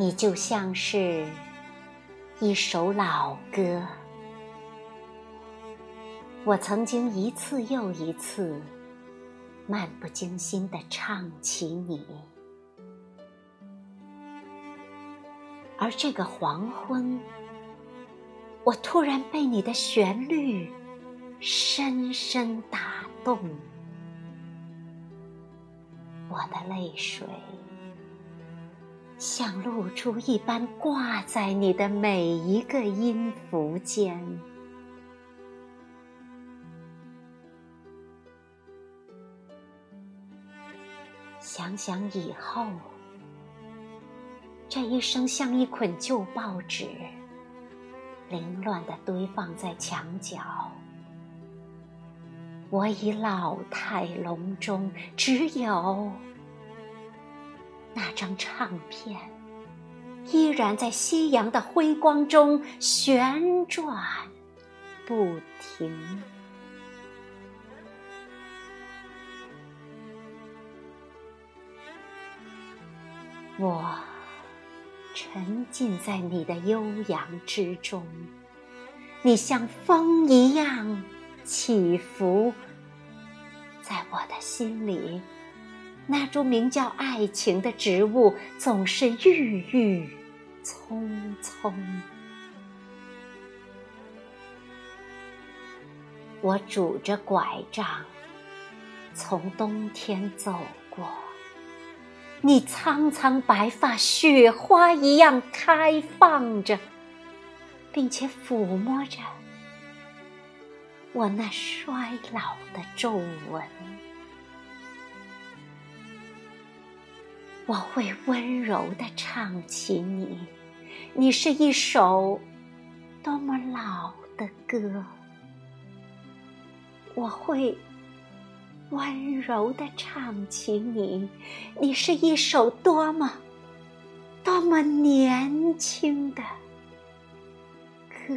你就像是一首老歌，我曾经一次又一次漫不经心地唱起你，而这个黄昏，我突然被你的旋律深深打动，我的泪水。像露珠一般挂在你的每一个音符间。想想以后，这一生像一捆旧报纸，凌乱的堆放在墙角。我已老态龙钟，只有。那张唱片依然在夕阳的辉光中旋转不停。我沉浸在你的悠扬之中，你像风一样起伏在我的心里。那株名叫爱情的植物，总是郁郁葱葱。我拄着拐杖，从冬天走过，你苍苍白发，雪花一样开放着，并且抚摸着我那衰老的皱纹。我会温柔地唱起你，你是一首多么老的歌。我会温柔地唱起你，你是一首多么多么年轻的歌。